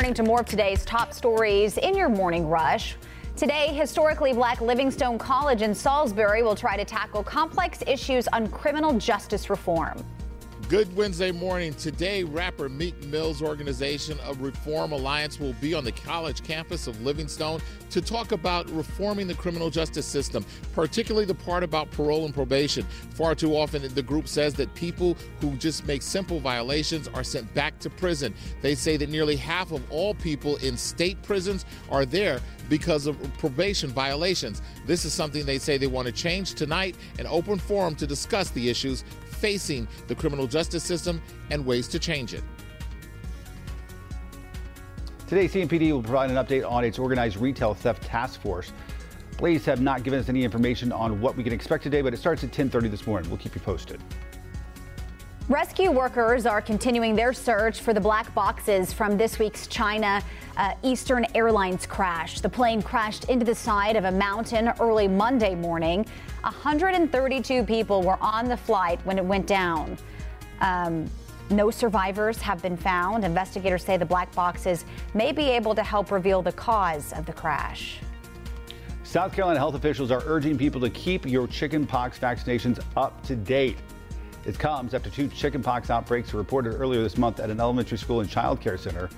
Turning to more of today's top stories in your morning rush. Today, historically black Livingstone College in Salisbury will try to tackle complex issues on criminal justice reform. Good Wednesday morning. Today, rapper Meek Mill's organization, a Reform Alliance, will be on the college campus of Livingstone to talk about reforming the criminal justice system, particularly the part about parole and probation. Far too often, the group says that people who just make simple violations are sent back to prison. They say that nearly half of all people in state prisons are there because of probation violations. This is something they say they want to change tonight, an open forum to discuss the issues facing the criminal justice system and ways to change it. Today, CMPD will provide an update on its organized retail theft task force. Police have not given us any information on what we can expect today, but it starts at 10:30 this morning. We'll keep you posted. Rescue workers are continuing their search for the black boxes from this week's China uh, Eastern Airlines crash. The plane crashed into the side of a mountain early Monday morning. 132 people were on the flight when it went down. Um, no survivors have been found. Investigators say the black boxes may be able to help reveal the cause of the crash. South Carolina health officials are urging people to keep your chickenpox vaccinations up to date. It comes after two chickenpox outbreaks were reported earlier this month at an elementary school and child care center.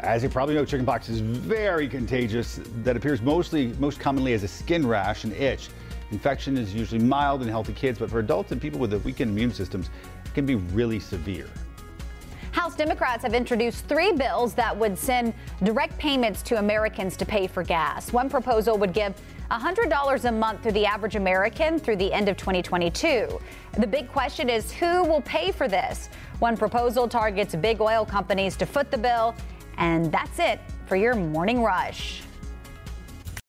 As you probably know, chickenpox is very contagious that appears mostly most commonly as a skin rash and itch. Infection is usually mild in healthy kids, but for adults and people with weakened immune systems, it can be really severe. Democrats have introduced three bills that would send direct payments to Americans to pay for gas. One proposal would give $100 a month to the average American through the end of 2022. The big question is who will pay for this? One proposal targets big oil companies to foot the bill. And that's it for your morning rush.